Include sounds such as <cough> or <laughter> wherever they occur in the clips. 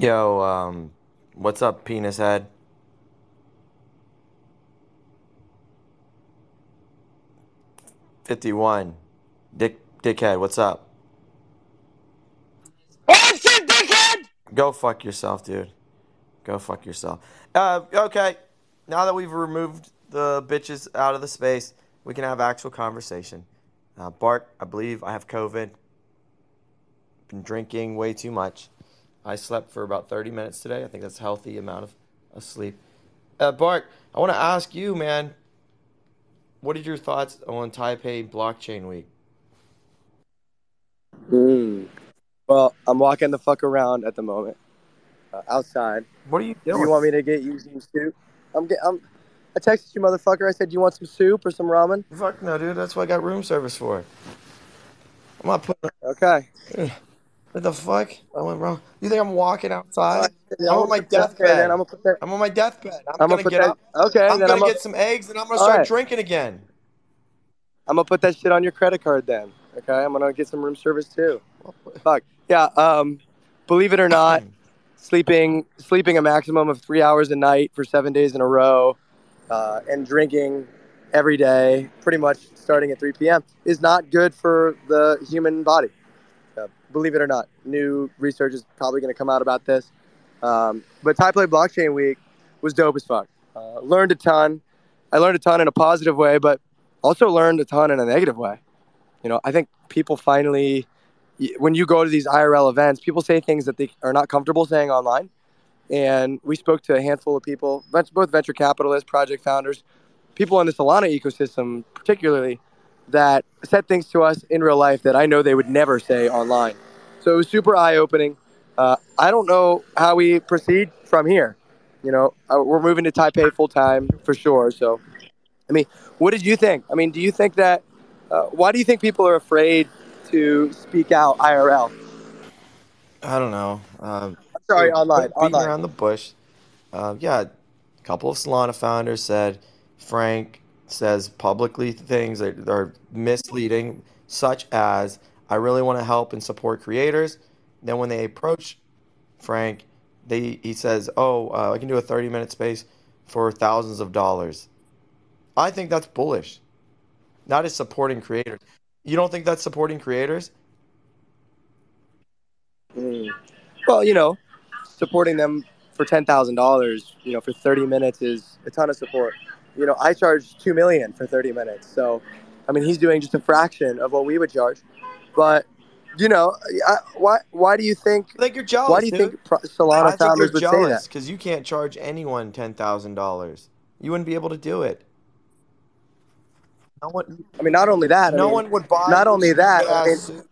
Yo, um, what's up, penis head? Fifty-one, dick, dickhead. What's up? Answer, dickhead! Go fuck yourself, dude. Go fuck yourself. Uh, okay. Now that we've removed the bitches out of the space, we can have actual conversation. Uh, Bart, I believe I have COVID. Been drinking way too much. I slept for about 30 minutes today. I think that's a healthy amount of, of sleep. Uh, Bart, I want to ask you, man, what are your thoughts on Taipei Blockchain Week? Hmm. Well, I'm walking the fuck around at the moment, uh, outside. What are you Do doing? you want me to get you some soup? I'm get, I'm. I texted you, motherfucker. I said, "Do you want some soup or some ramen?" Fuck no, dude. That's what I got room service for. I'm not putting. Okay. What the fuck? I went wrong. You think I'm walking outside? I'm I'm on my gonna put that- okay, deathbed. then I'm gonna put that. I'm on my deathbed. I'm, I'm gonna, gonna get that. up. Okay, I'm gonna I'm get some eggs and I'm gonna start right. drinking again. I'm gonna put that shit on your credit card then. Okay, I'm gonna get some room service too. Fuck. Yeah. Um, believe it or not, <clears throat> sleeping sleeping a maximum of three hours a night for seven days in a row, uh, and drinking every day, pretty much starting at 3 p.m., is not good for the human body. Uh, believe it or not, new research is probably going to come out about this. Um, but Taipei Blockchain Week was dope as fuck. Uh, learned a ton. I learned a ton in a positive way, but also learned a ton in a negative way. You know, I think people finally, when you go to these IRL events, people say things that they are not comfortable saying online. And we spoke to a handful of people, both venture capitalists, project founders, people in the Solana ecosystem, particularly, that said things to us in real life that I know they would never say online. So it was super eye opening. Uh, I don't know how we proceed from here. You know, uh, we're moving to Taipei full time for sure. So, I mean, what did you think? I mean, do you think that, uh, why do you think people are afraid to speak out IRL? I don't know. Um, Sorry, so, online. beating Online. around the bush. Uh, yeah, a couple of Solana founders said Frank says publicly things that are misleading, such as "I really want to help and support creators." Then when they approach Frank, they he says, "Oh, uh, I can do a 30-minute space for thousands of dollars." I think that's bullish. Not as supporting creators. You don't think that's supporting creators? Mm. Well, you know, supporting them for ten thousand dollars, you know, for thirty minutes is a ton of support. You know, I charge two million for thirty minutes, so I mean, he's doing just a fraction of what we would charge. But you know, I, why why do you think? I think you're jealous. Why do you dude. think Solana I founders think would you're say jealous that? because you can't charge anyone ten thousand dollars. You wouldn't be able to do it. No one, I mean, not only that. I no mean, one would buy. not only that, I mean-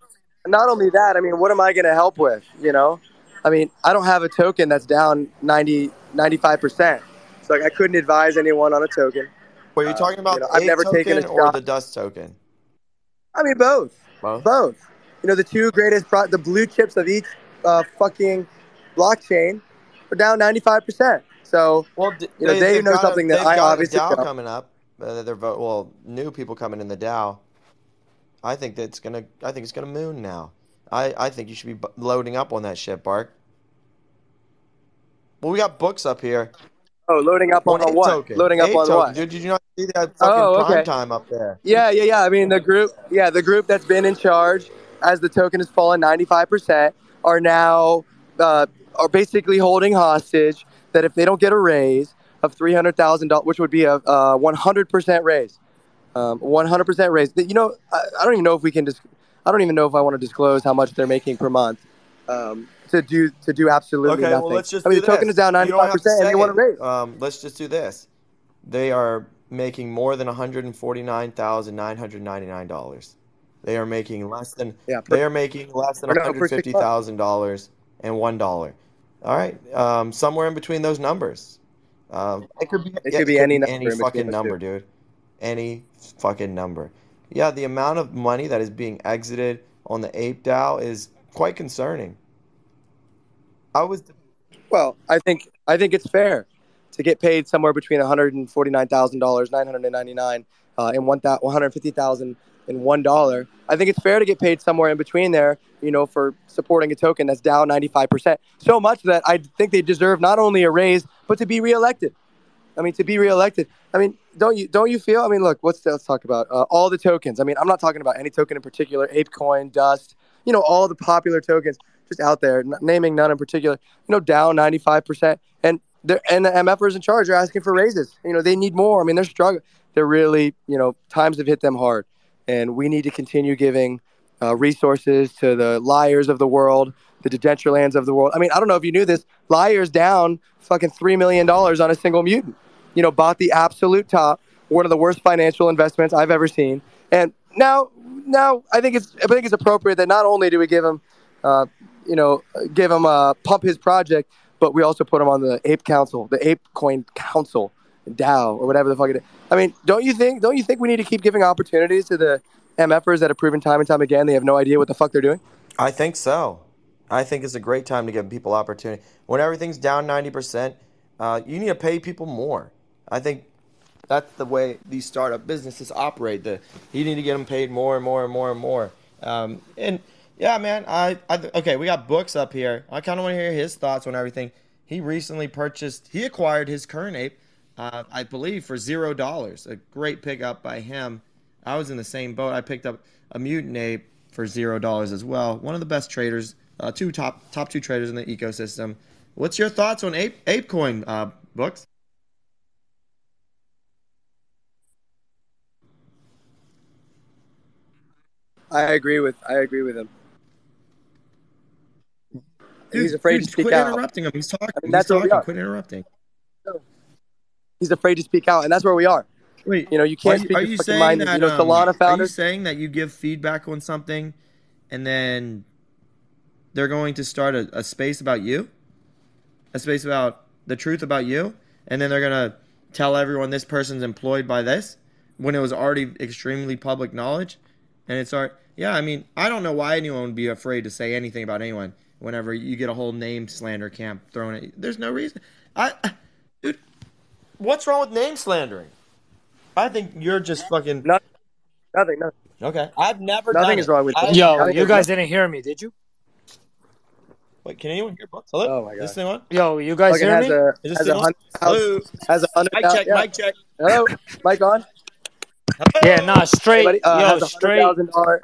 not only that, I mean, what am I going to help with? You know, I mean, I don't have a token that's down 90, 95%. So like, I couldn't advise anyone on a token. Were you uh, talking about you know, I've never taken a token or shot. the dust token? I mean, both, Both. both. You know, the two greatest, pro- the blue chips of each uh, fucking blockchain are down 95%. So Well, d- You know, they they've know got a- something that I got obviously DAO don't. coming up. Uh, they're vo- well, new people coming in the DAO. I think that's gonna. I think it's gonna moon now. I, I think you should be bu- loading up on that shit, Bark. Well, we got books up here. Oh, loading up on, Ape what? token. Loading up on token. what? Dude, did you not see that fucking Oh, okay. prime time up there? Yeah, yeah, yeah. I mean, the group, yeah, the group that's been in charge as the token has fallen 95% are now uh, are basically holding hostage that if they don't get a raise of $300,000, which would be a uh, 100% raise, um, 100% raise. That- You know, I, I don't even know if we can just, I don't even know if I want to disclose how much they're making per month um, to do to do absolutely Okay, nothing. well, let's just I mean, the token is down 95% have and say they want it. raise. Um, let's just do this. They are making more than one hundred and forty nine thousand nine hundred ninety nine dollars. They are making less than Yeah, per- they are making less than one hundred fifty thousand dollars and one dollar. All right, um, somewhere in between those numbers. Um, it could be It could be any number any in fucking number, dude. Any fucking number. Yeah, the amount of money that is being exited on the Ape DAO is quite concerning. I was Well, I think I think it's fair to get paid somewhere between one hundred and forty nine thousand dollars, nine hundred and ninety nine, uh, and one hundred fifty thousand and one dollar. I think it's fair to get paid somewhere in between there. You know, for supporting a token that's down ninety five percent, so much that I think they deserve not only a raise but to be reelected. I mean, to be reelected. I mean, don't you don't you feel? I mean, look, let's let's talk about uh, all the tokens. I mean, I'm not talking about any token in particular. ApeCoin, Dust, you know, all the popular tokens just out there, naming none in particular. You know, down 95 percent, and they're, and the MFers in charge are asking for raises. You know, they need more. I mean, they're struggling. They're really, you know, times have hit them hard, and we need to continue giving uh, resources to the liars of the world, the Decentralands of the world. I mean, I don't know if you knew this. Liars down fucking three million dollars on a single mutant. You know, bought the absolute top, one of the worst financial investments I've ever seen. And now, now I think it's I think it's appropriate that not only do we give them uh, you know, give him uh, pump his project, but we also put him on the Ape Council, the Ape Coin Council, DAO, or whatever the fuck it is. I mean, don't you think? Don't you think we need to keep giving opportunities to the MFers that have proven time and time again they have no idea what the fuck they're doing? I think so. I think it's a great time to give people opportunity. When everything's down 90%, uh, you need to pay people more. I think that's the way these startup businesses operate. The you need to get them paid more and more and more and more. Um, and yeah, man, I, I okay, we got books up here. I kind of want to hear his thoughts on everything. He recently purchased, he acquired his current ape, uh, I believe, for zero dollars. A great pickup by him. I was in the same boat. I picked up a mutant ape for zero dollars as well. One of the best traders, uh, two top top two traders in the ecosystem. What's your thoughts on ape ApeCoin uh, books? I agree with I agree with him. Dude, He's afraid dude, to speak quit out. interrupting him. He's talking. I mean, that's we talking. are. Quit interrupting. He's afraid to speak out, and that's where we are. Wait, You know, you can't you, speak are you saying mind. that? you know, um, Solana are you saying that you give feedback on something, and then they're going to start a, a space about you, a space about the truth about you, and then they're gonna tell everyone this person's employed by this when it was already extremely public knowledge, and it's our yeah. I mean, I don't know why anyone would be afraid to say anything about anyone whenever you get a whole name slander camp thrown at you. There's no reason. I, dude, what's wrong with name slandering? I think you're just fucking No- Nothing. nothing. okay. I've never Nothing done is it. wrong with I- Yo, I you guys didn't hear me, did you? Wait, can anyone hear Bucks? Hello? Oh my Is this God. thing on? Yo, you guys Fucking hear has me? a Is this has thing a on? Hello? has a hundred Mic check, yeah. mic check. Hello, mic on. Yeah, nah, straight. Buddy, uh, yo, has hundred straight. thousand dollar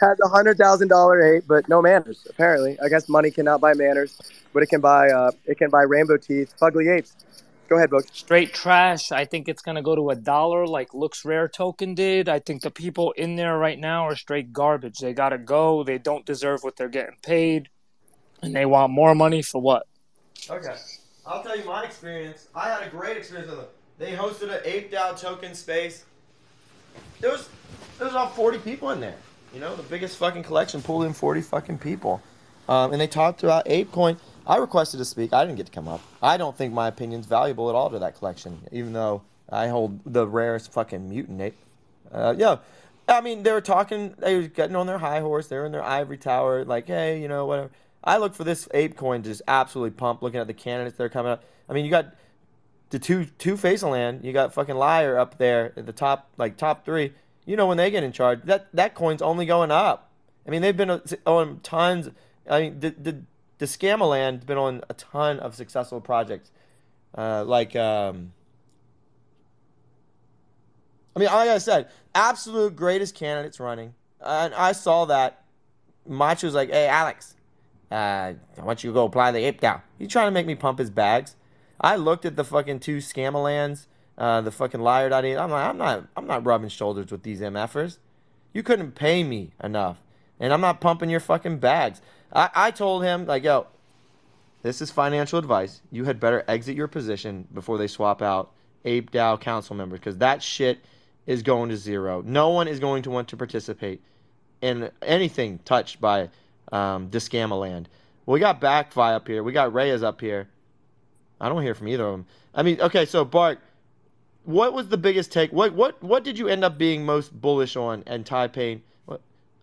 has a hundred thousand dollar ape, but no manners. Apparently, I guess money cannot buy manners, but it can buy uh it can buy rainbow teeth, fugly apes. Go ahead, Books. Straight trash. I think it's gonna go to a dollar, like LooksRare Token did. I think the people in there right now are straight garbage. They gotta go. They don't deserve what they're getting paid, and they want more money for what? Okay. I'll tell you my experience. I had a great experience with them. They hosted an Ape DAO token space. There was there was about 40 people in there. You know, the biggest fucking collection pulled in 40 fucking people. Um, and they talked about ApeCoin. I requested to speak. I didn't get to come up. I don't think my opinion's valuable at all to that collection, even though I hold the rarest fucking mutant ape. Uh, yeah. I mean, they were talking, they were getting on their high horse. They were in their ivory tower, like, hey, you know, whatever. I look for this ape coin to just absolutely pump looking at the candidates that are coming up. I mean, you got the two two face land. You got fucking liar up there at the top, like top three. You know when they get in charge, that that coin's only going up. I mean, they've been uh, on tons. I mean, the the the Scamaland's been on a ton of successful projects, uh, like um. I mean, like I said, absolute greatest candidates running, and I saw that. Machi's like, "Hey, Alex, uh, I want you to go apply the ape DAO. You trying to make me pump his bags? I looked at the fucking two Scamalands, uh, the fucking liar. I'm like, I'm not, I'm not rubbing shoulders with these MFers. You couldn't pay me enough, and I'm not pumping your fucking bags. I, I told him like, yo, this is financial advice. You had better exit your position before they swap out Ape DAO council members because that shit is going to zero. No one is going to want to participate in anything touched by um, Discamaland. We got Backfi up here. We got Reyes up here. I don't hear from either of them. I mean, okay, so Bart, what was the biggest take? What what what did you end up being most bullish on and Taipei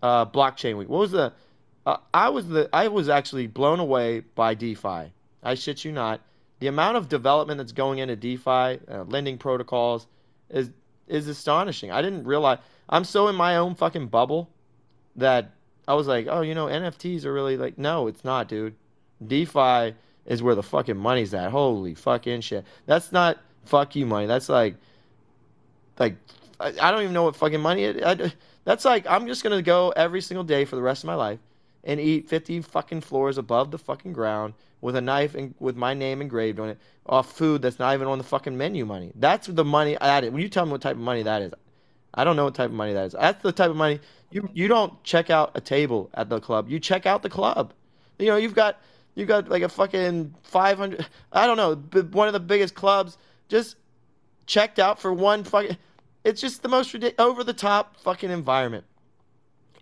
uh, blockchain week? What was the? Uh, I was the I was actually blown away by DeFi. I shit you not. The amount of development that's going into DeFi, uh, lending protocols, is is astonishing. I didn't realize. I'm so in my own fucking bubble that I was like, oh, you know, NFTs are really like, no, it's not, dude. DeFi is where the fucking money's at. Holy fucking shit. That's not fuck you money. That's like, like, I, I don't even know what fucking money it. That's like, I'm just gonna go every single day for the rest of my life and eat 50 fucking floors above the fucking ground with a knife and with my name engraved on it off food that's not even on the fucking menu money. That's the money that is. When you tell me what type of money that is, I don't know what type of money that is. That's the type of money you you don't check out a table at the club. You check out the club. You know, you've got you've got like a fucking 500 I don't know, one of the biggest clubs just checked out for one fucking it's just the most over the top fucking environment.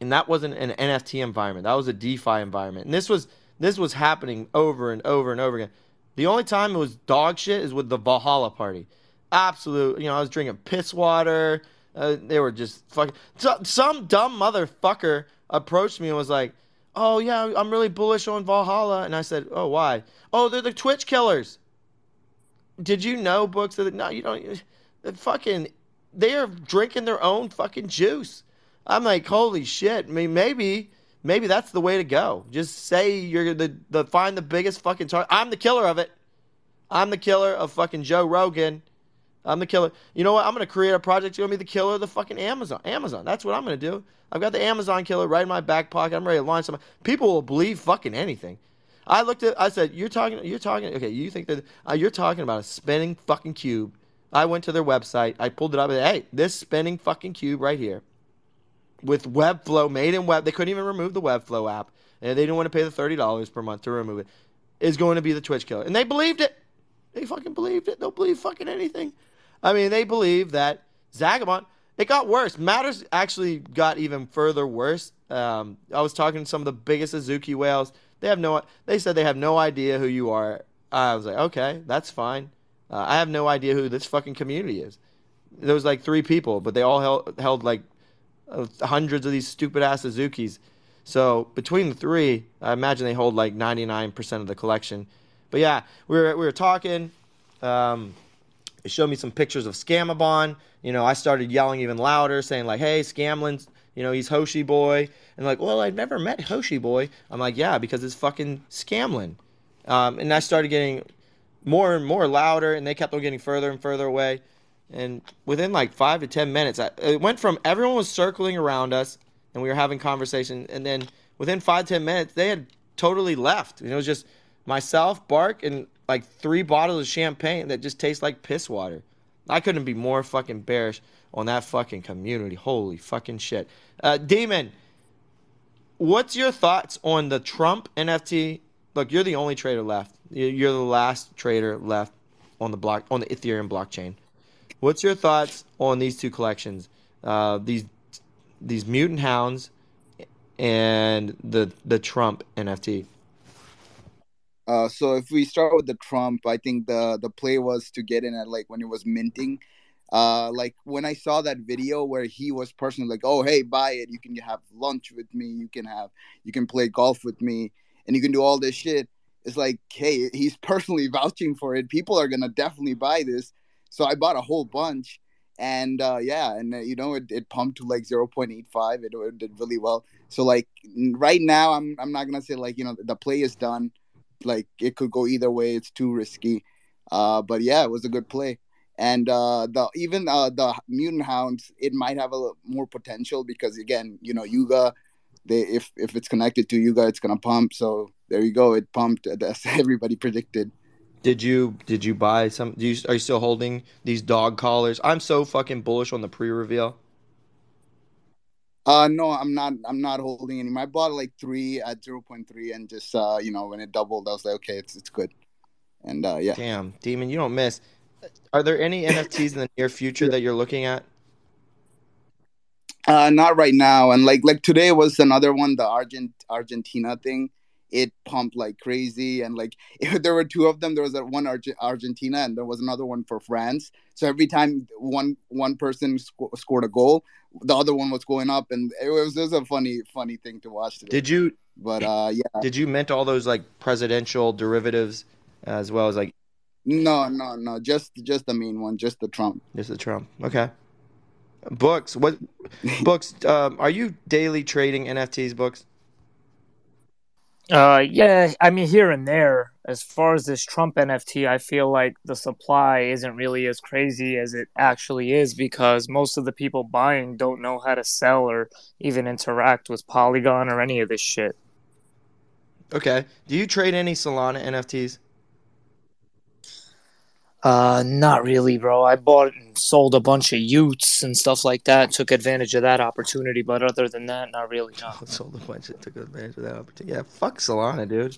And that wasn't an NFT environment. That was a DeFi environment. And this was this was happening over and over and over again. The only time it was dog shit is with the Valhalla party. Absolute, you know, I was drinking piss water. Uh, they were just fucking. So, some dumb motherfucker approached me and was like, "Oh yeah, I'm really bullish on Valhalla," and I said, "Oh why? Oh they're the Twitch killers." Did you know books that no you don't fucking they are drinking their own fucking juice. I'm like, holy shit. I mean, maybe, maybe that's the way to go. Just say you're the, the find the biggest fucking target. I'm the killer of it. I'm the killer of fucking Joe Rogan. I'm the killer. You know what? I'm gonna create a project. You're gonna be the killer of the fucking Amazon. Amazon. That's what I'm gonna do. I've got the Amazon killer right in my back pocket. I'm ready to launch some. People will believe fucking anything. I looked at. I said, "You're talking. You're talking. Okay, you think that uh, you're talking about a spinning fucking cube." I went to their website. I pulled it up. And, hey, this spinning fucking cube right here, with Webflow made in Web. They couldn't even remove the Webflow app, and they didn't want to pay the thirty dollars per month to remove it. Is going to be the Twitch killer, and they believed it. They fucking believed it. They'll believe fucking anything. I mean, they believe that Zagabond. It got worse. Matters actually got even further worse. Um, I was talking to some of the biggest Azuki whales. They have no. They said they have no idea who you are. I was like, okay, that's fine. Uh, I have no idea who this fucking community is. There was like three people, but they all held, held like uh, hundreds of these stupid ass Azukis. So between the three, I imagine they hold like 99% of the collection. But yeah, we were, we were talking. Um, they showed me some pictures of Scamabon. You know, I started yelling even louder, saying like, "Hey, Scamlins, You know, he's Hoshi boy, and like, well, I've never met Hoshi boy. I'm like, yeah, because it's fucking Scamlin. Um, and I started getting more and more louder, and they kept on getting further and further away. And within like five to ten minutes, I, it went from everyone was circling around us, and we were having conversation, and then within five ten minutes, they had totally left. And it was just myself, Bark, and like three bottles of champagne that just taste like piss water. I couldn't be more fucking bearish on that fucking community. Holy fucking shit. Uh, Demon, what's your thoughts on the Trump NFT? Look, you're the only trader left. You're the last trader left on the block on the Ethereum blockchain. What's your thoughts on these two collections? Uh, these these mutant hounds and the the Trump NFT. Uh, so if we start with the Trump, I think the the play was to get in at like when it was minting. Uh, like when I saw that video where he was personally like, "Oh, hey, buy it. You can have lunch with me. You can have you can play golf with me, and you can do all this shit." It's like, hey, he's personally <laughs> vouching for it. People are gonna definitely buy this. So I bought a whole bunch, and uh, yeah, and uh, you know it, it pumped to like zero point eight five. It, it did really well. So like right now, I'm I'm not gonna say like you know the play is done. Like it could go either way. It's too risky. Uh, but yeah, it was a good play. And uh, the even uh, the mutant hounds, it might have a more potential because again, you know, Yuga, they if if it's connected to Yuga, it's gonna pump. So there you go, it pumped <laughs> as everybody predicted. Did you did you buy some? Do you are you still holding these dog collars? I'm so fucking bullish on the pre-reveal. Uh no, I'm not. I'm not holding any. I bought like three at zero point three, and just uh, you know, when it doubled, I was like, okay, it's it's good. And uh, yeah. Damn, demon, you don't miss. Are there any NFTs in the near future that you're looking at? Uh, not right now. And like like today was another one, the Argent Argentina thing it pumped like crazy and like <laughs> if there were two of them there was a one Arge- argentina and there was another one for france so every time one one person sc- scored a goal the other one was going up and it was just a funny funny thing to watch today. did you but uh yeah did you mint all those like presidential derivatives as well as like no no no just just the main one just the trump just the trump okay books what <laughs> books um, are you daily trading nfts books uh, yeah, I mean here and there. As far as this Trump NFT, I feel like the supply isn't really as crazy as it actually is because most of the people buying don't know how to sell or even interact with Polygon or any of this shit. Okay. Do you trade any Solana NFTs? Uh, not really, bro. I bought and sold a bunch of y00ts and stuff like that. Took advantage of that opportunity, but other than that, not really. No. <laughs> sold a bunch and took advantage of that opportunity. Yeah, fuck Solana, dude.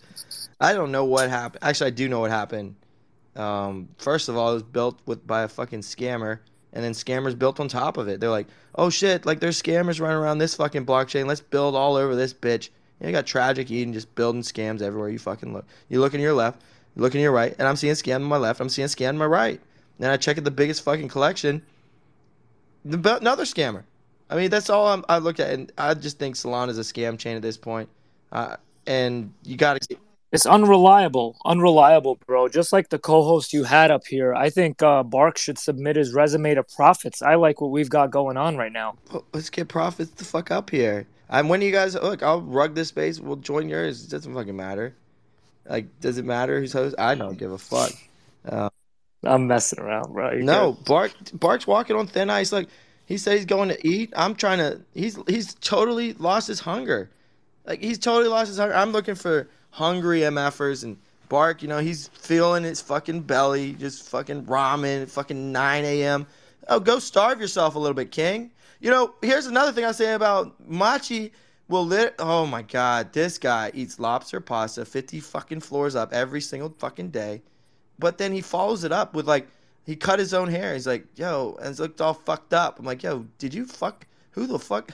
I don't know what happened. Actually, I do know what happened. Um, first of all, it was built with by a fucking scammer, and then scammers built on top of it. They're like, oh shit, like there's scammers running around this fucking blockchain. Let's build all over this bitch. You got Tragic Eden just building scams everywhere you fucking look. You look in your left looking to your right, and I'm seeing scam on my left. I'm seeing scam on my right. Then I check at the biggest fucking collection. Another scammer. I mean, that's all I'm, i look at, and I just think Solana is a scam chain at this point. Uh, and you got to. It's unreliable, unreliable, bro. Just like the co-host you had up here, I think uh, Bark should submit his resume to Profits. I like what we've got going on right now. Well, let's get Profits the fuck up here. And when you guys look, I'll rug this space. We'll join yours. It doesn't fucking matter. Like, does it matter who's host? I don't give a fuck. Uh, I'm messing around, bro. You no, Bark Bark's walking on thin ice. Like he said, he's going to eat. I'm trying to. He's he's totally lost his hunger. Like he's totally lost his hunger. I'm looking for hungry mfers and Bark. You know, he's feeling his fucking belly, just fucking ramen, fucking 9 a.m. Oh, go starve yourself a little bit, King. You know, here's another thing I say about Machi well, lit- oh my god, this guy eats lobster pasta 50 fucking floors up every single fucking day. But then he follows it up with like he cut his own hair. He's like, "Yo," and it's looked all fucked up. I'm like, "Yo, did you fuck who the fuck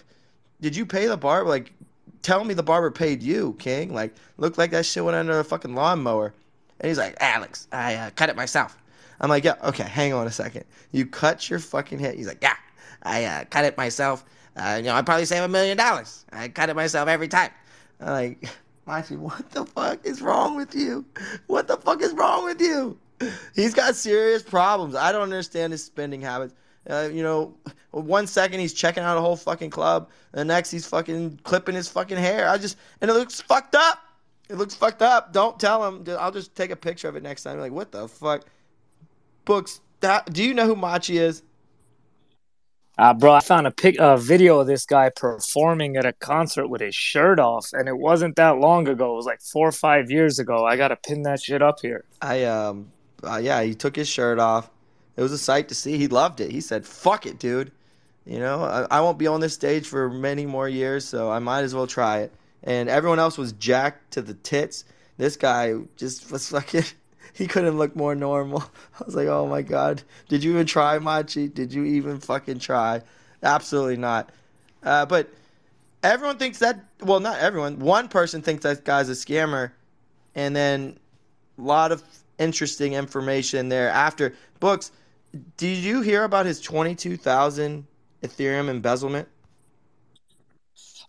did you pay the barber? Like tell me the barber paid you, king. Like looked like that shit went under a fucking lawnmower." And he's like, "Alex, I uh, cut it myself." I'm like, "Yeah, okay, hang on a second. You cut your fucking hair." He's like, "Yeah, I uh, cut it myself." You know, I'd probably save a million dollars. I cut it myself every time. I'm like, <laughs> Machi, what the fuck is wrong with you? What the fuck is wrong with you? He's got serious problems. I don't understand his spending habits. Uh, you know, One second he's checking out a whole fucking club, the next he's fucking clipping his fucking hair. I just and it looks fucked up. It looks fucked up. Don't tell him. I'll just take a picture of it next time. Like, what the fuck? Books. That, do you know who Machi is? Uh, bro, I found a pic, a video of this guy performing at a concert with his shirt off, and it wasn't that long ago. It was like four or five years ago. I gotta pin that shit up here. I um, uh, yeah, he took his shirt off. It was a sight to see. He loved it. He said, "Fuck it, dude." You know, I, I won't be on this stage for many more years, so I might as well try it. And everyone else was jacked to the tits. This guy just was fucking. He couldn't look more normal. <laughs> I was like, oh my god, did you even try, Machi? Did you even fucking try? Absolutely not. Uh, but everyone thinks that. Well, not everyone. One person thinks that guy's a scammer, and then a lot of interesting information there after books. Did you hear about his twenty-two thousand Ethereum embezzlement?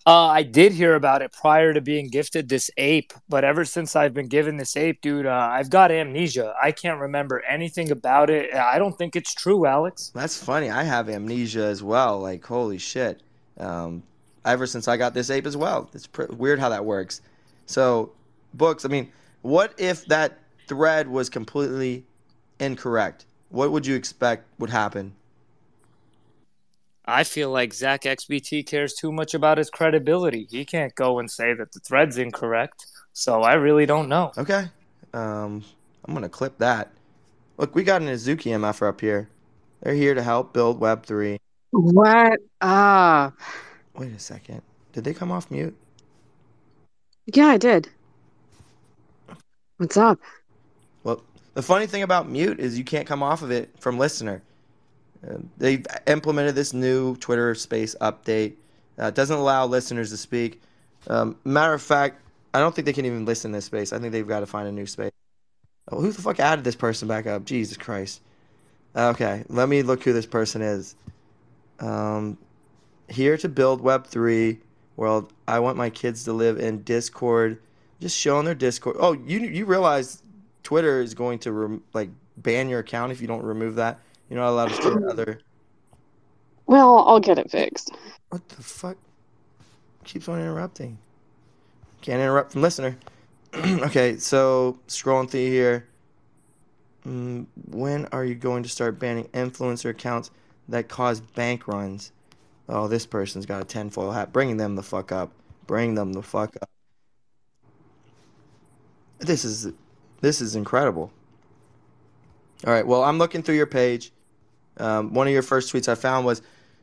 Uh, I did hear about it prior to being gifted this ape, but ever since I've been given this ape, dude, uh, I've got amnesia. I can't remember anything about it. I don't think it's true, Alex. That's funny. I have amnesia as well. Like, holy shit. Um, ever since I got this ape as well. It's pr- weird how that works. So, books, I mean, what if that thread was completely incorrect? What would you expect would happen? I feel like Zach XBT cares too much about his credibility. He can't go and say that the thread's incorrect. So I really don't know. Okay. Um, I'm going to clip that. Look, we got an Azuki MFer up here. They're here to help build Web3. What up? Wait a second. Did they come off mute? Yeah, I did. What's up? Well, the funny thing about mute is you can't come off of it from listener. They've implemented this new Twitter Space update. Uh, doesn't allow listeners to speak. Um, matter of fact, I don't think they can even listen in this space. I think they've got to find a new space. Oh, who the fuck added this person back up? Jesus Christ. Okay, let me look who this person is. Um, here to build Web3 world. I want my kids to live in Discord. Just showing their Discord. Oh, you you realize Twitter is going to rem- like ban your account if you don't remove that. You're not allowed to share other. Well, I'll get it fixed. What the fuck? Keeps on interrupting. Can't interrupt from listener. <clears throat> okay, so scrolling through here. Mm, when are you going to start banning influencer accounts that cause bank runs? Oh, this person's got a tinfoil hat. Bringing them the fuck up. Bring them the fuck up. This is this is incredible. All right. Well, I'm looking through your page. Um, one of your first tweets I found was,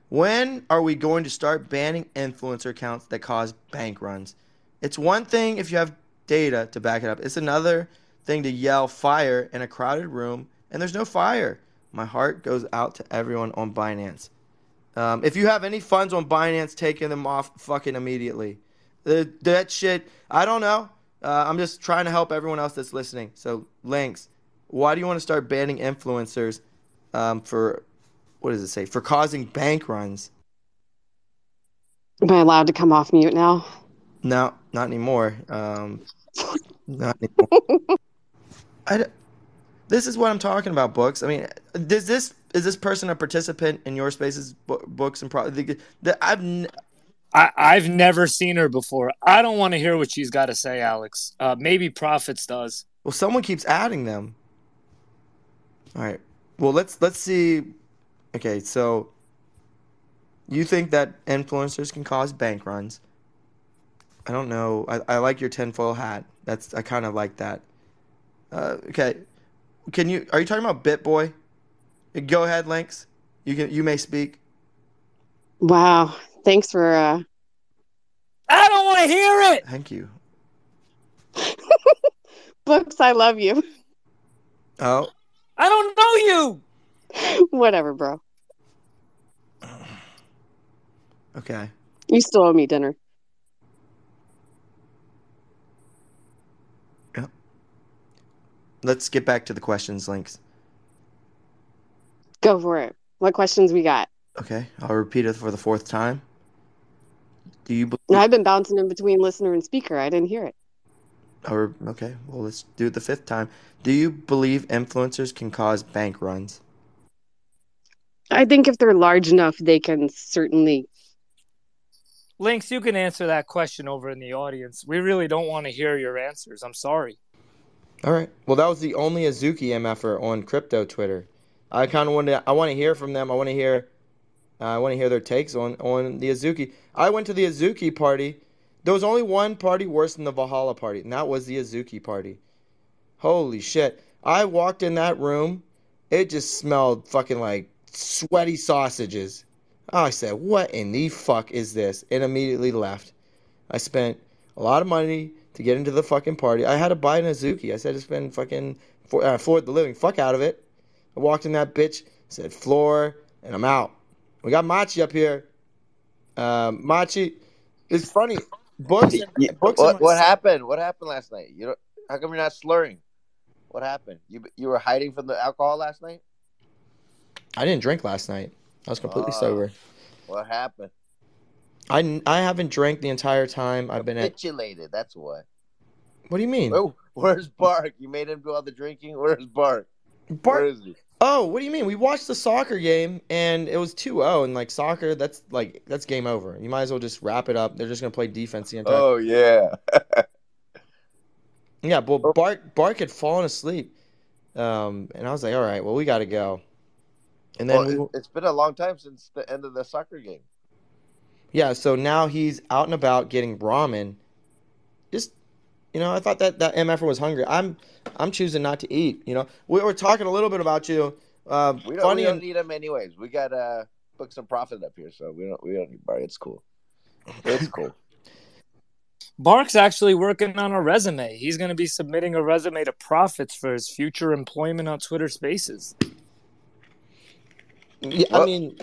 "When are we going to start banning influencer accounts that cause bank runs?" It's one thing if you have data to back it up. It's another thing to yell fire in a crowded room and there's no fire. My heart goes out to everyone on Binance. Um, if you have any funds on Binance, taking them off fucking immediately. The, that shit, I don't know. Uh, I'm just trying to help everyone else that's listening. So, links. Why do you want to start banning influencers um, for, what does it say? For causing bank runs? Am I allowed to come off mute now? No, not anymore. Um, <laughs> not anymore. I, this is what I'm talking about. Books. I mean, does this is this person a participant in your spaces bo- books and pro? The, the, I've n- I, I've never seen her before. I don't want to hear what she's got to say, Alex. Uh, maybe Profits does. well, someone keeps adding them. All right. Well, let's let's see. Okay, so you think that influencers can cause bank runs? I don't know. I, I like your tinfoil hat. That's I kind of like that. Uh, okay, can you? Are you talking about BitBoy? Go ahead, Links. You can. You may speak. Wow. Thanks for uh I don't want to hear it. Thank you. <laughs> books. I love you. Oh, I don't know you. <laughs> Whatever, bro. okay. You still owe me dinner. Let's get back to the questions, Links. Go for it. What questions we got? Okay, I'll repeat it for the fourth time. Do you believe? I've been bouncing in between listener and speaker. I didn't hear it. Oh, or okay, well let's do it the fifth time. Do you believe influencers can cause bank runs? I think if they're large enough, they can certainly. Lynx, you can answer that question over in the audience. We really don't want to hear your answers. I'm sorry. All right. Well, that was the only Azuki MFer on crypto Twitter. I kind of want to. I want to hear from them. I want to hear. Uh, I want to hear their takes on on the Azuki. I went to the Azuki party. There was only one party worse than the Valhalla party, and that was the Azuki party. Holy shit! I walked in that room. It just smelled fucking like sweaty sausages. I said, "What in the fuck is this?" And immediately left. I spent a lot of money to get into the fucking party. I had to buy an Azuki. I said to spend fucking for, uh, for the living fuck out of it. I walked in that bitch, said floor, and I'm out. We got Machi up here. Um, Machi, it's funny. Books, and, You- books. what, what happened? What happened last night? You know, how come you're not slurring? What happened? You you were hiding from the alcohol last night. I didn't drink last night. I was completely Ah. sober. What happened? I, I haven't drank the entire time I've been at. That's what. What do you mean? Oh, where's Bark? You made him do all the drinking. Where's Bark? Bark. Where is he? Oh, what do you mean? We watched the soccer game and it was 2-0 and like soccer that's like that's game over. You might as well just wrap it up. They're just going to play defense the entire Oh yeah. <laughs> Yeah, well Bark Bark had fallen asleep. Um and I was like, "All right, well we got to go." And then well, we, it, it's been a long time since the end of the soccer game. yeah, so now he's out and about getting ramen. Just you know, I thought that that MF was hungry. I'm I'm choosing not to eat, you know. We were talking a little bit about you. Uh, We don't, funny we don't and- need him anyways. We got uh books and profit up here, so we don't we don't need Bark. It's cool. It's cool. <laughs> Bark's actually working on a resume. He's going to be submitting a resume to Profits for his future employment on Twitter Spaces. Yeah, I mean,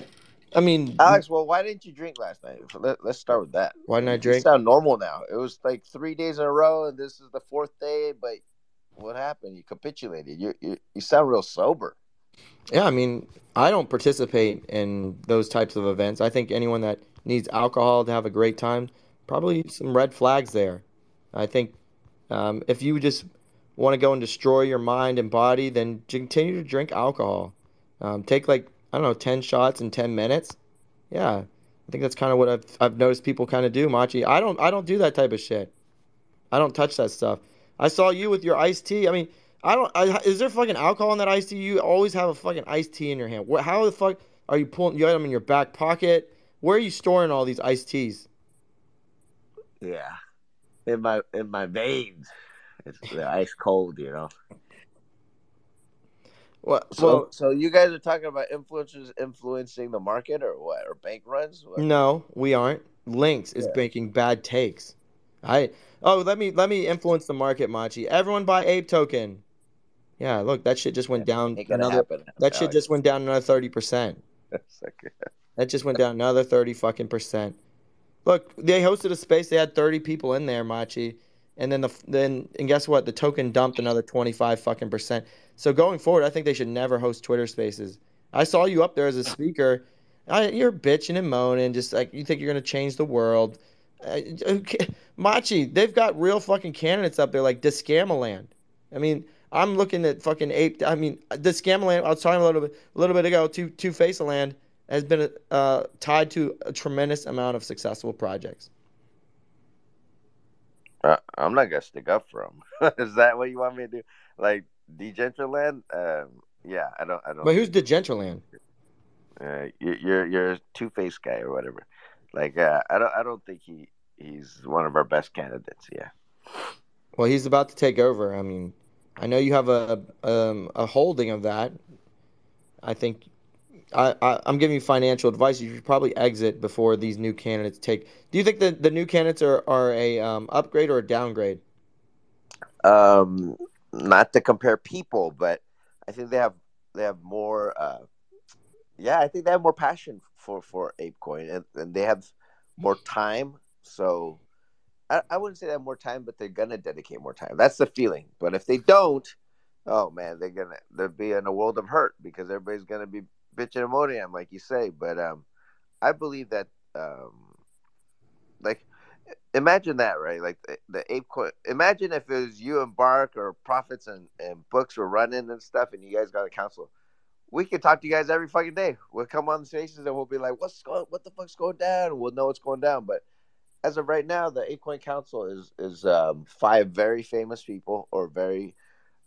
I mean, Alex, well, why didn't you drink last night? Let, let's start with that. why didn't I You drink? sound normal now. It was like three days in a row, and this is the fourth day. But what happened? You capitulated. You you, you sound real sober. Yeah, I mean, I don't participate in those types of events. I think anyone that needs alcohol to have a great time, probably some red flags there. I think um, if you just want to go and destroy your mind and body, then continue to drink alcohol. Um, take like I don't know, ten shots in ten minutes. Yeah, I think that's kind of what I've I've noticed people kind of do. Machi, I don't I don't do that type of shit. I don't touch that stuff. I saw you with your iced tea. I mean, I don't. I, is there fucking alcohol in that iced tea? You always have a fucking iced tea in your hand. What? How the fuck are you pulling? You got them in your back pocket. Where are you storing all these iced teas? Yeah, in my in my veins, it's they're ice cold. You know. What? So Well, so you guys are talking about influencers influencing the market or what? Or bank runs? What? no, we aren't. Links is Yeah. making bad takes. I oh let me let me influence the market, Machi. Everyone buy Ape token. Yeah, look, that shit just went down another. happen. That shit just went down another thirty percent. That just went down another thirty fucking percent. Look, they hosted a space. They had thirty people in there, Machi, and then the then and guess what? The token dumped another twenty five fucking percent. So going forward, I think they should never host Twitter Spaces. I saw you up there as a speaker. I, you're bitching and moaning, just like you think you're gonna change the world. Uh, okay. Machi, they've got real fucking candidates up there like Discamaland. I mean, I'm looking at fucking ape. I mean, Discamaland. I was talking a little bit a little bit ago. Two Two Face Land has been uh, tied to a tremendous amount of successful projects. Uh, I'm not gonna stick up for him. <laughs> Is that what you want me to do? Like Decentraland? Um, yeah, I don't. I don't. But who's Decentraland? uh, you- you're you're a two faced guy or whatever. Like uh, I don't I don't think he he's one of our best candidates. Yeah. Well, he's about to take over. I mean, I know you have a um, a holding of that. I think I, I I'm giving you financial advice. You should probably exit before these new candidates take. Do you think that the new candidates are are a um, upgrade or a downgrade? Um, not to compare people, but I think they have they have more. Uh, yeah, I think they have more passion for for ApeCoin, and, and they have more time. So I, I wouldn't say they have more time, but they're gonna dedicate more time. That's the feeling. But if they don't, oh man, they're gonna they'll be in a world of hurt because everybody's gonna be 'em, like you say. But um, I believe that um, like imagine that right like the, the ape coin imagine if it was you and bark or profits and, and books were running and stuff and you guys got a council we can talk to you guys every fucking day. We'll come on the stations and we'll be like, "What's going? What the fuck's going down?" We'll know what's going down. But as of right now, the Apecoin Council is is um, five very famous people or very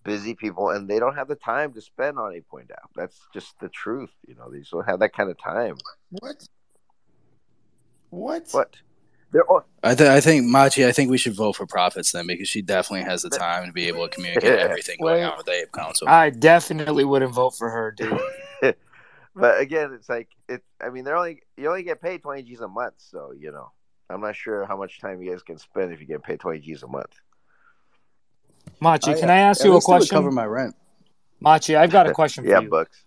busy people, and they don't have the time to spend on Apecoin DAO. That's just the truth. You know, they just don't have that kind of time. What? What? What? They're all, I, th- I think Machi. I think we should vote for profits then because she definitely has the time to be able to communicate everything going on with the Ape Council. I definitely wouldn't vote for her, dude. <laughs> but again, it's like it. I mean, they're only you only get paid twenty G's a month, so you know. I'm not sure how much time you guys can spend if you get paid twenty G's a month. Machi, I- can I ask at you a least it would question? Cover my rent. Machi, I've got a question for yeah, you. Yeah, bucks.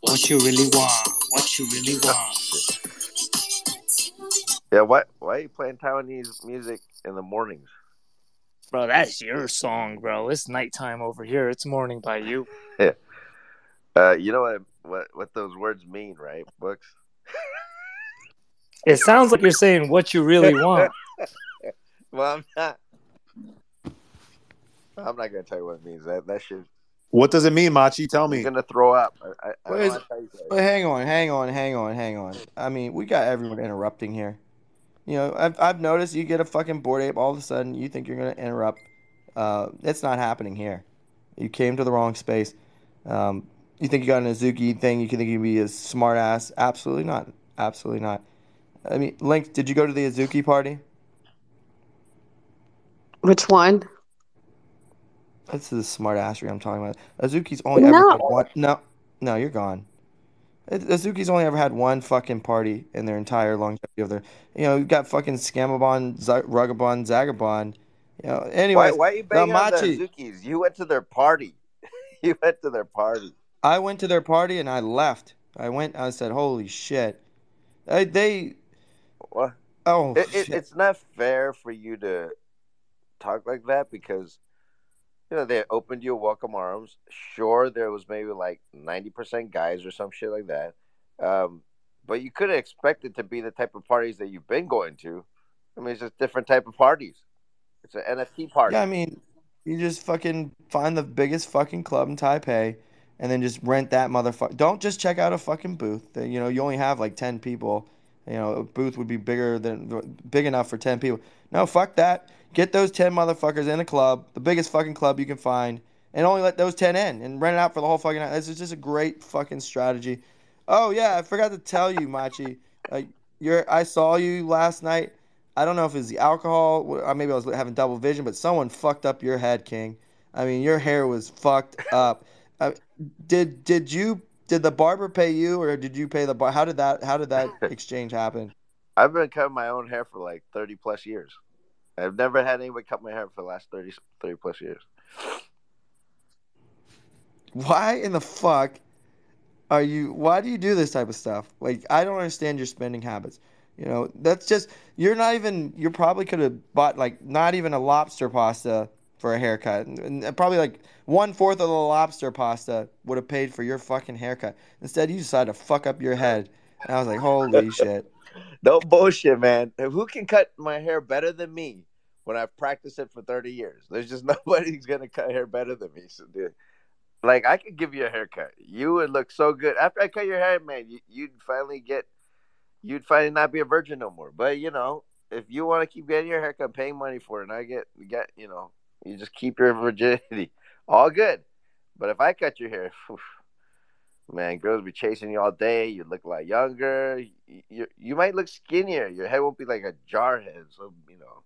What you really want? What you really want? Yeah, why why are you playing Taiwanese music in the mornings? Bro, that's your song, bro. It's nighttime over here. It's morning by you. <laughs> Uh, you know what what what those words mean, right, books? It sounds like you're saying what you really <laughs> want. Well, I'm not. I'm not gonna tell you what it means. That that shit. What does it mean, Machi? Tell I'm me. gonna throw up. I, I, I is- wanna tell you guys. But hang on, hang on, hang on, hang on. I mean, we got everyone interrupting here. You know, I've, I've noticed you get a fucking Bored Ape, all of a sudden you think you're going to interrupt. Uh, it's not happening here. You came to the wrong space. Um, you think you got an Azuki thing, you can think you can be a smart ass. Absolutely not. Absolutely not. I mean, Link, did you go to the Azuki party? Which one? That's the smart assery I'm talking about. Azuki's only ever had one. No, no, you're gone. Azuki's only ever had one fucking party in their entire longevity of their. You know, you've got fucking Scamabon, Z- Rugabon, Zagabond. You know, Why, anyways, why are you banging on the Azukis? You went to their party. <laughs> you went to their party. I went to their party and I left. I went. I said, "Holy shit!" They, they What? oh, It, it, it's not fair for you to talk like that because you know they opened you welcome arms. Sure, there was maybe like ninety percent guys or some shit like that, um, but you could have expected to be the type of parties that you've been going to. I mean, it's just different type of parties. It's an NFT party. Yeah, I mean, you just fucking find the biggest fucking club in Taipei, and then just rent that motherfucker. Don't just check out a fucking booth. You know you only have like ten people. You know, a booth would be bigger than big enough for ten people. No, fuck that. Get those ten motherfuckers in a club, the biggest fucking club you can find, and only let those ten in and rent it out for the whole fucking night. This is just a great fucking strategy. Oh yeah, I forgot to tell you, Machi. Uh, you're I saw you last night. I don't know if it was the alcohol, or maybe I was having double vision, but someone fucked up your head, King. I mean, your hair was fucked up. Uh, did did you did the barber pay you, or did you pay the bar? How did that How did that <laughs> exchange happen? I've been cutting my own hair for like thirty plus years. I've never had anybody cut my hair for the last 30, 30 plus years. Why in the fuck are you? Why do you do this type of stuff? Like, I don't understand your spending habits. You know, that's just you're not even. You probably could have bought like not even a lobster pasta for a haircut, and, and uh, probably like one fourth of the lobster pasta would have paid for your fucking haircut. Instead, you decided to fuck up your head, and I was like, holy <laughs> shit. No bullshit, man. Who can cut my hair better than me when I've practiced it for 30 years? There's just <laughs> nobody who's going to cut hair better than me. So, dude, like, I could give you a haircut. You would look so good. After I cut your hair, man, you, you'd finally get, you'd finally not be a virgin no more. But, you know, if you want to keep getting your haircut, paying money for it, and I get, get, you know, you just keep your <laughs> virginity. All good. But if I cut your hair, <laughs> man, girls be chasing you all day. You look a lot younger. You, you, you might look skinnier. Your head won't be like a jar head. So you know,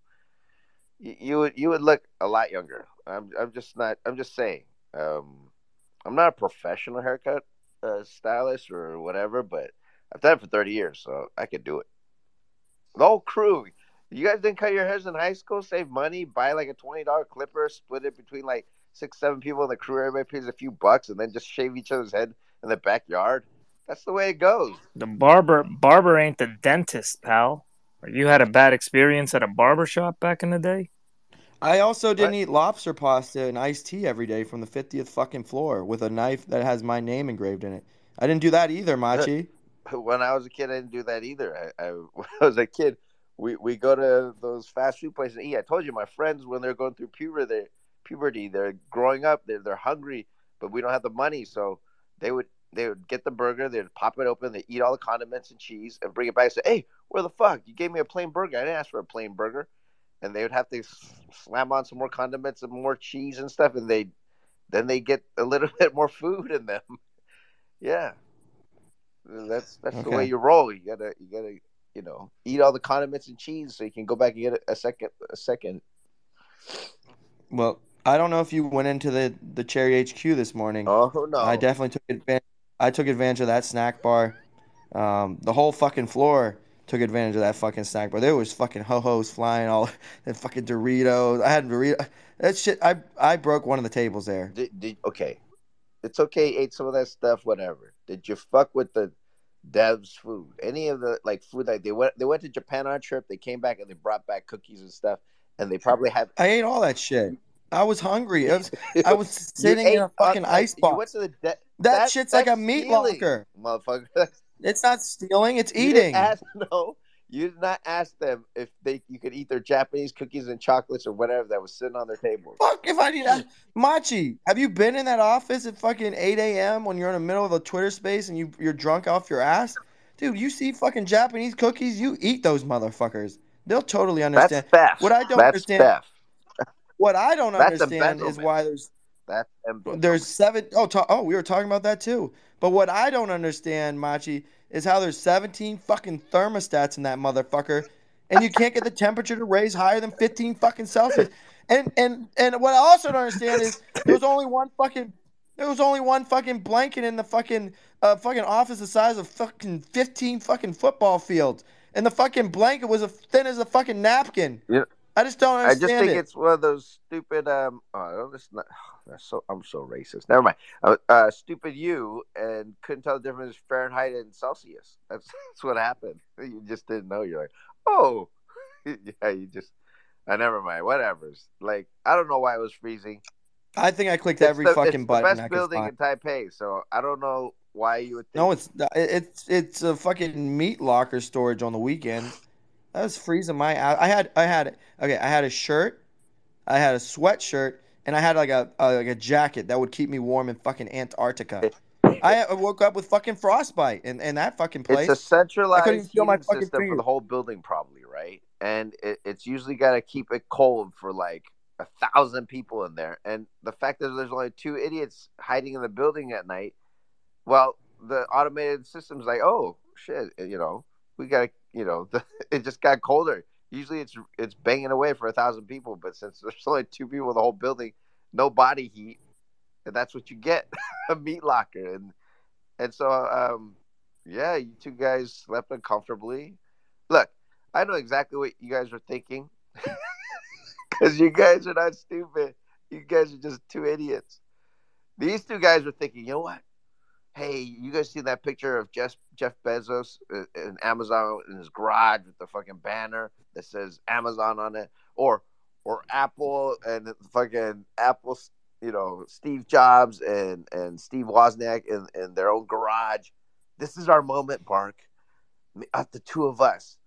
you, you would you would look a lot younger. I'm I'm just not. I'm just saying. Um, I'm not a professional haircut uh, stylist or whatever, but I've done it for 30 years, so I could do it. The whole crew. You guys didn't cut your hairs in high school, save money, buy like a twenty dollar clipper, split it between like six, seven people in the crew. Everybody pays a few bucks, and then just shave each other's head in the backyard. That's the way it goes. The barber barber ain't the dentist, pal. You had a bad experience at a barber shop back in the day? I also didn't What? eat lobster pasta and iced tea every day from the 50th fucking floor with a knife that has my name engraved in it. I didn't do that either, <laughs> Machi. When I was a kid, I didn't do that either. I, I <laughs> when I was a kid, we, we go to those fast food places and eat. I told you, my friends, when they're going through puberty, they're, puberty, they're growing up, they're they're hungry, but we don't have the money, so they would they would get the burger, they'd pop it open, they eat all the condiments and cheese, and bring it back and say, "Hey, where the fuck? You gave me a plain burger. I didn't ask for a plain burger." And they would have to slam on some more condiments and more cheese and stuff, and they then they get a little <laughs> bit more food in them. <laughs> yeah, that's that's okay. the way you roll. You gotta you gotta you know eat all the condiments and cheese so you can go back and get a second a second. Well, I don't know if you went into the the Cherry HQ this morning. Oh no! I definitely took advantage. I took advantage of that snack bar. Um, the whole fucking floor took advantage of that fucking snack bar. There was fucking ho hos flying all <laughs> and fucking Doritos. I had Dorito. That shit. I I broke one of the tables there. Did, did okay? It's okay. Ate some of that stuff. Whatever. Did you fuck with the devs food? Any of the like food like they went they went to Japan on a trip. They came back and they brought back cookies and stuff. And they probably had. I ate all that shit. I was hungry. I was, <laughs> I was sitting in a fucking on, ice box. You went to the de- that, that shit's like a meat stealing, locker, motherfucker. <laughs> It's not stealing. It's eating. Ask, <laughs> no, you did not ask them if they you could eat their Japanese cookies and chocolates or whatever that was sitting on their table. Fuck if I need that. Machi, have you been in that office at fucking eight a.m. when you're in the middle of a Twitter space and you you're drunk off your ass? Dude, you see fucking Japanese cookies, you eat those motherfuckers. They'll totally understand. That's theft. What I don't That's understand. Theft. What I don't That's understand <laughs> is why there's That's there's seven oh ta- oh we were talking about that too. But what I don't understand, Machi, is how there's 17 fucking thermostats in that motherfucker, and you can't get the temperature to raise higher than 15 fucking Celsius. And and and what I also don't understand is there was only one fucking there was only one fucking blanket in the fucking uh, fucking office the size of fucking 15 fucking football fields, and the fucking blanket was as thin as a fucking napkin. Yeah. I just don't understand. I just think it. it's one of those stupid. Um, oh, this not, so I'm so racist. Never mind. Uh, uh, stupid you and couldn't tell the difference Fahrenheit and Celsius. <laughs> That's that's what happened. <laughs> You just didn't know. You're like, oh, <laughs> yeah. You just. I uh, never mind. Whatever's like. I don't know why it was freezing. I think I clicked It's every the, fucking it's button. the best building in Taipei, so I don't know why you would think. No, it's it's it's a fucking meat locker storage on the weekend. That was freezing my ass. I had I had okay. I had a shirt, I had a sweatshirt, and I had like a, a like a jacket that would keep me warm in fucking Antarctica. I woke up with fucking frostbite in, in that fucking place. It's a centralized I couldn't feel my fucking system for the whole building, probably right. And it, it's usually got to keep it cold for like a thousand people in there. And the fact that there's only two idiots hiding in the building at night, well, the automated system's like, oh shit, you know, we got to, you know, the, <laughs> it just got colder. Usually it's it's banging away for a thousand people, but since <laughs> there's only two people in the whole building, no body heat, and that's what you get, <laughs> a meat locker, and and so um, yeah, you two guys slept uncomfortably. Look, I know exactly what you guys were thinking, <laughs> because you guys are not stupid. You guys are just two idiots. These two guys were thinking, you know what? Hey, you guys see that picture of Jeff Jeff Bezos uh, in Amazon in his garage with the fucking banner that says Amazon on it, or or Apple and fucking Apple, you know, Steve Jobs and and Steve Wozniak in in their own garage. This is our moment, Bark. At the two of us,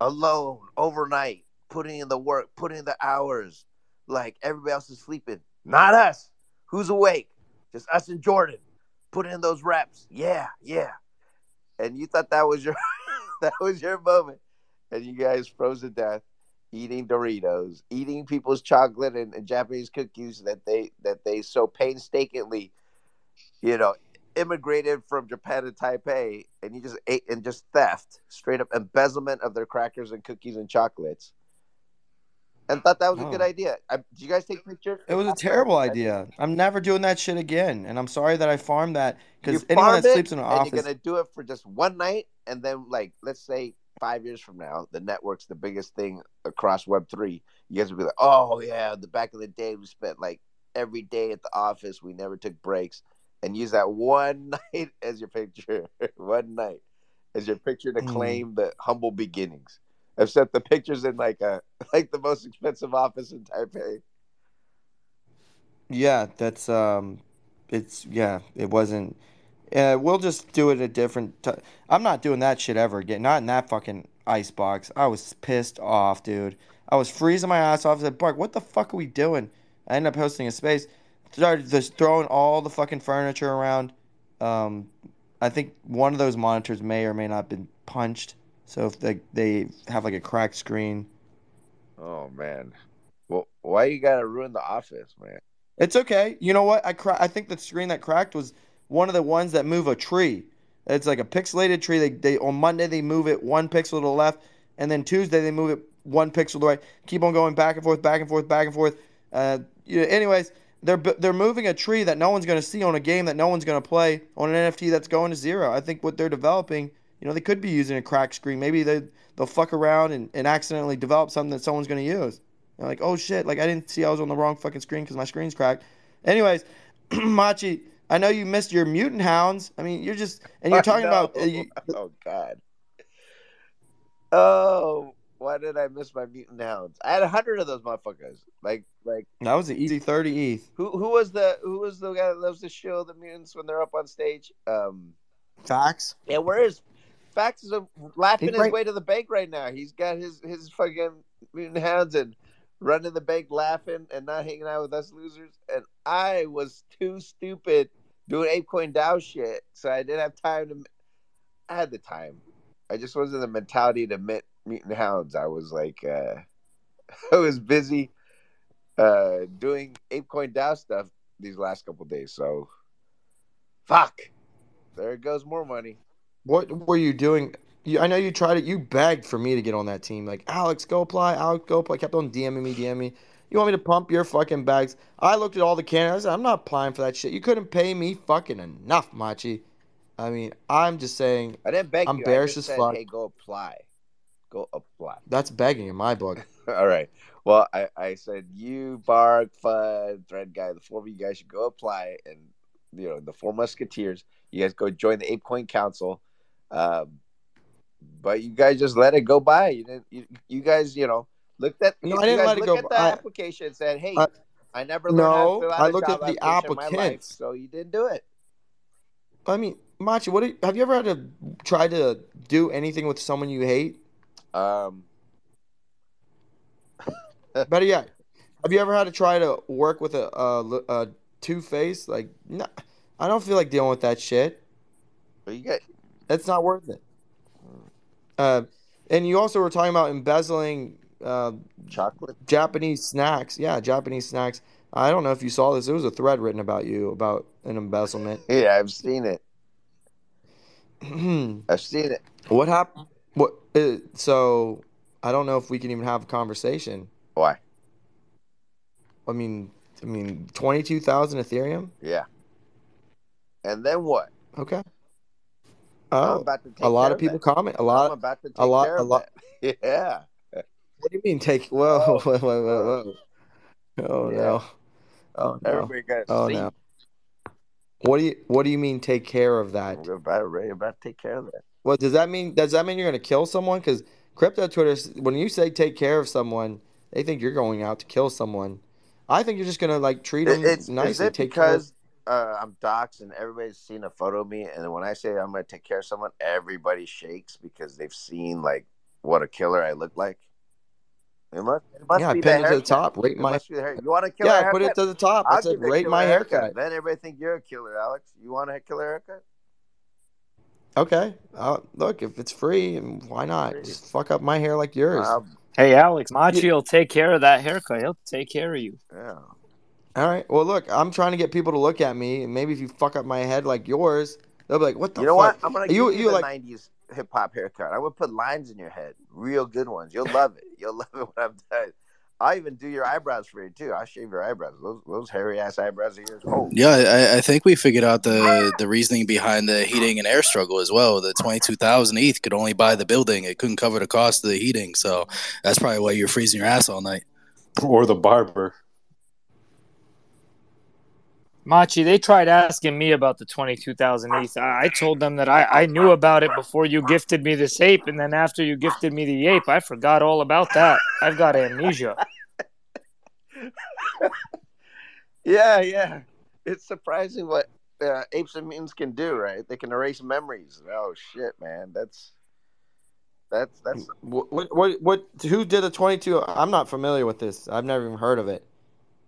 alone, overnight, putting in the work, putting in the hours, like everybody else is sleeping. Not us. Who's awake? Just us and Jordan. Put in those reps. Yeah, yeah. And you thought that was your <laughs> that was your moment. And you guys froze to death eating Doritos, eating people's chocolate and, and Japanese cookies that they that they so painstakingly, you know, immigrated from Japan to Taipei, and you just ate and just theft, straight up embezzlement of their crackers and cookies and chocolates, and thought that was a good Oh. idea. I, did you guys take pictures? It was a terrible idea. I'm never doing that shit again, and I'm sorry that I farmed that because anyone that sleeps in an office. you're gonna do it for just one night, and then like let's say five years from now, the network's the biggest thing across Web three. You guys will be like, oh yeah, the back of the day we spent like every day at the office. We never took breaks, and use that one <laughs> night as your picture, one night as your picture to Hmm. claim the humble beginnings. Except the pictures in like a <laughs> like the most expensive office in Taipei. Yeah, that's um, it's yeah, it wasn't. Uh, we'll just do it a different. T- I'm not doing that shit ever again. Not in that fucking ice box. I was pissed off, dude. I was freezing my ass off. I said, "Bark, what the fuck are we doing?" I ended up hosting a space. Started just throwing all the fucking furniture around. Um, I think one of those monitors may or may not have been punched. So if they they have like a cracked screen, Oh man. Well, why you gotta ruin the office, man? it's okay. You know what? I cra- I think the screen that cracked was one of the ones that move a tree. It's like a pixelated tree. They, they on Monday they move it one pixel to the left, and then Tuesday they move it one pixel to the right. Keep on going back and forth, back and forth, back and forth. Uh, you anyways, they're they're moving a tree that no one's going to see on a game that no one's going to play on an NFT that's going to zero. I think what they're developing, you know, they could be using a cracked screen. Maybe they they'll fuck around and, and accidentally develop something that someone's going to use. They're like, oh shit, like I didn't see I was on the wrong fucking screen because my screen's cracked. Anyways, <clears throat> Machi, I know you missed your mutant hounds. I mean, you're just and you're talking about uh, you, <laughs> oh god. Oh, why did I miss my mutant hounds? I had a hundred of those motherfuckers. Like, like that was an easy thirty ETH. who who was the who was the guy that loves to show the mutants when they're up on stage? Um, Facts. yeah, where is Fax is uh, laughing his way to the bank right now. He's got his his fucking mutant hounds and running the bank laughing and not hanging out with us losers. And I was too stupid doing ApeCoin DAO shit, so I didn't have time to. I had the time. I just wasn't in the mentality to mint mutant hounds. I was like, uh, <laughs> I was busy uh, doing ApeCoin DAO stuff these last couple days. So, fuck. There goes more money. What were you doing? You, I know you tried it. You begged for me to get on that team. Like Alex, go apply. Alex, go apply. Kept on DMing me, DMing me. You want me to pump your fucking bags? I looked at all the candidates. I said, I'm not applying for that shit. You couldn't pay me fucking enough, Machi. I mean, I'm just saying I didn't beg I'm you. bearish I just as said, fuck. hey, go apply. Go apply. that's begging in my book. <laughs> All right. Well, I, I said you, Bark, Fud, Thread Guy, the four of you guys should go apply, and you know the four Musketeers. You guys go join the ApeCoin Council. Um, but you guys just let it go by. You didn't. You, you guys, you know, looked at. No, you, I didn't let it go at the I- application and said, "Hey, I- I never No, to fill out I looked at the application life, applicants. so you didn't do it." I mean, Machi, what you, have you ever had to try to do anything with someone you hate? Um, <laughs> Better yet, have you ever had to try to work with a, a, a two face? Like, no, I don't feel like dealing with that shit. but you got It's not worth it. Uh, and you also were talking about embezzling uh, chocolate. Japanese snacks. Yeah, Japanese snacks. I don't know if you saw this. There was a thread written about you about an embezzlement. <laughs> Yeah, I've seen it. <clears throat> I've seen it. What happened? What? Uh, so I don't know if we can even have a conversation. Why? I mean, I mean, twenty two thousand Ethereum. Yeah. And then what? Okay. I'm Oh, about to take a lot of people that. comment. A I'm lot. about to take a lot- care a lot- <laughs> Yeah. What do you mean take? Whoa, Oh. <laughs> whoa, whoa, whoa! Oh Yeah. no! Oh no! Everybody got Oh see. no! What do you What do you mean take care of that? We're about about to take care of that. What does that mean? Does that mean you're going to kill someone? Because crypto Twitter, when you say take care of someone, they think you're going out to kill someone. I think you're just going to like treat them It- it's nicely. is it take care of- because uh, I'm doxxed and everybody's seen a photo of me, and when I say I'm going to take care of someone, everybody shakes because they've seen like what a killer I look like. It must, it must yeah, I be pinned the it to the top. Rate It my must be the hair. You want a killer yeah. I haircut? put it to the top. I said give rate my haircut. Then everybody think you're a killer, Alex. You want a killer haircut? Okay, uh, look if it's free, why not? Just fuck up my hair like yours. I'll- Hey, Alex, Machi will take care of that haircut. He'll take care of you. yeah. All right. Well, look, I'm trying to get people to look at me, and maybe if you fuck up my head like yours, they'll be like, "What the fuck?" You know fuck?" what? I'm gonna give You- you, you the like- '90s hip hop haircut. I would put lines in your head, real good ones. You'll love it. You'll love it when I'm done. I'll even do your eyebrows for you too. I'll shave your eyebrows. Those those hairy ass eyebrows of yours. Oh, Yeah, I, I think we figured out the the reasoning behind the heating and air struggle as well. The twenty two thousand ETH could only buy the building; it couldn't cover the cost of the heating. So that's probably why you're freezing your ass all night. Or the barber. Machi, they tried asking me about the 22,000 ETH. I I told them that I, I knew about it before you gifted me this ape, and then after you gifted me the ape, I forgot all about that. I've got amnesia. <laughs> yeah, yeah. It's surprising what uh, apes and mutants can do. Right? They can erase memories. Oh shit, man. That's that's that's. What, what, what, what, who did the 22? I'm not familiar with this. I've never even heard of it.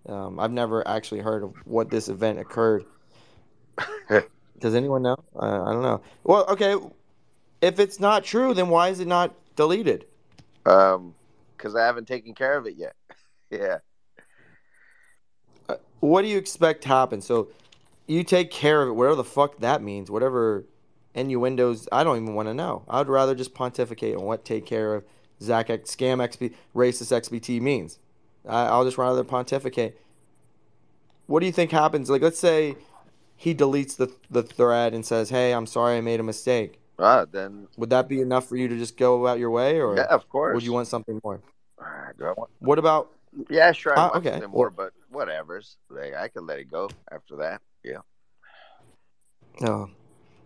Um, I've never actually heard of what this event occurred. <laughs> Does anyone know? Uh, I don't know. Well, okay. If it's not true, then why is it not deleted? Um, because I haven't taken care of it yet. <laughs> yeah. Uh, what do you expect to happen? So, you take care of it, whatever the fuck that means, whatever innuendos. I don't even want to know. I'd rather just pontificate on what take care of Zach X, scam XP, racist XBT means. I, I'll just rather pontificate. What do you think happens? Like, let's say he deletes the the thread and says, "Hey, I'm sorry, I made a mistake." Ah, then Would that be enough for you to just go about your way, or yeah, of course. would you want something more? Ah, do I want? What about? Yeah, sure. I want okay. something more, but whatever's. Like I can let it go after that. Yeah. No,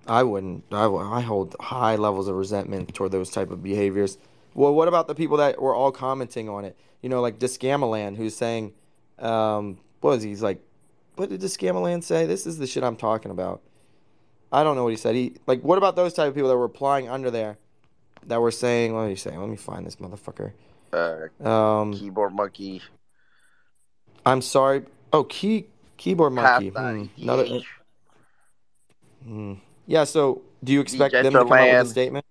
I wouldn't. I, I hold high levels of resentment toward those type of behaviors. Well, what about the people that were all commenting on it? You know, like Discamalan, who's saying, um, what was he? He's like, what did Discamalan say? This is the shit I'm talking about. I don't know what he said. He like, what about those type of people that were replying under there, that were saying, what are you saying? Let me find this motherfucker. Uh, Um, keyboard monkey. I'm sorry. Oh, key keyboard monkey. Hmm. Another. Hmm. Yeah. So, do you expect them to come out with a statement?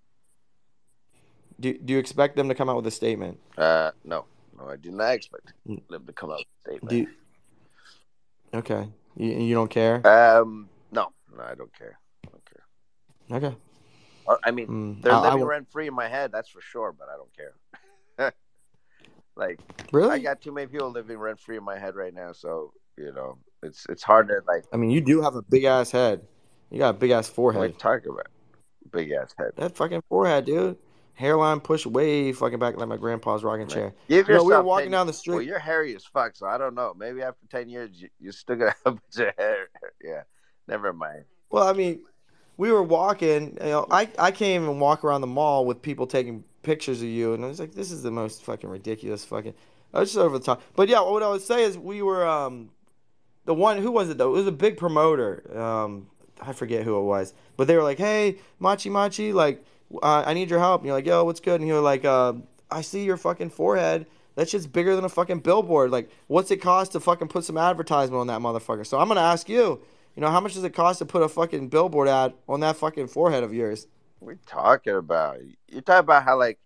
Do Do you expect them to come out with a statement? Uh, no, I did not expect Mm. them to come out with a statement. You, okay. You, you don't care? Um, no, no, I don't care. I don't care. Okay. I mean, Mm, they're I- living rent free in my head, that's for sure, but I don't care. <laughs> like, really? I got too many people living rent free in my head right now, so you know, it's it's hard to like. I mean, you do have a big ass head. You got a big ass What are you forehead. talking about? Big ass head. That fucking forehead, dude. Hairline pushed way fucking back like my grandpa's rocking chair. Give You know, we were walking 10 down the street. Well, you're hairy as fuck, so I don't know. Maybe after ten years, you, you're still gonna <laughs> have a bunch of hair. Yeah, never mind. Well, I mean, we were walking. You know, I I can't even walk around the mall with people taking pictures of you, and I was like, this is the most fucking ridiculous fucking. I was just over the top. But yeah, what I would say is we were um, the one who was it though? It was a big promoter. Um, I forget who it was, but they were like, hey, Machi Machi, like, uh, I need your help. And you're like, yo, what's good? And you're like, uh, I see your fucking forehead. That shit's bigger than a fucking billboard. Like, what's it cost to fucking put some advertisement on that motherfucker? So I'm gonna ask you. You know, how much does it cost to put a fucking billboard ad on that fucking forehead of yours? You talking about? You're talking about how like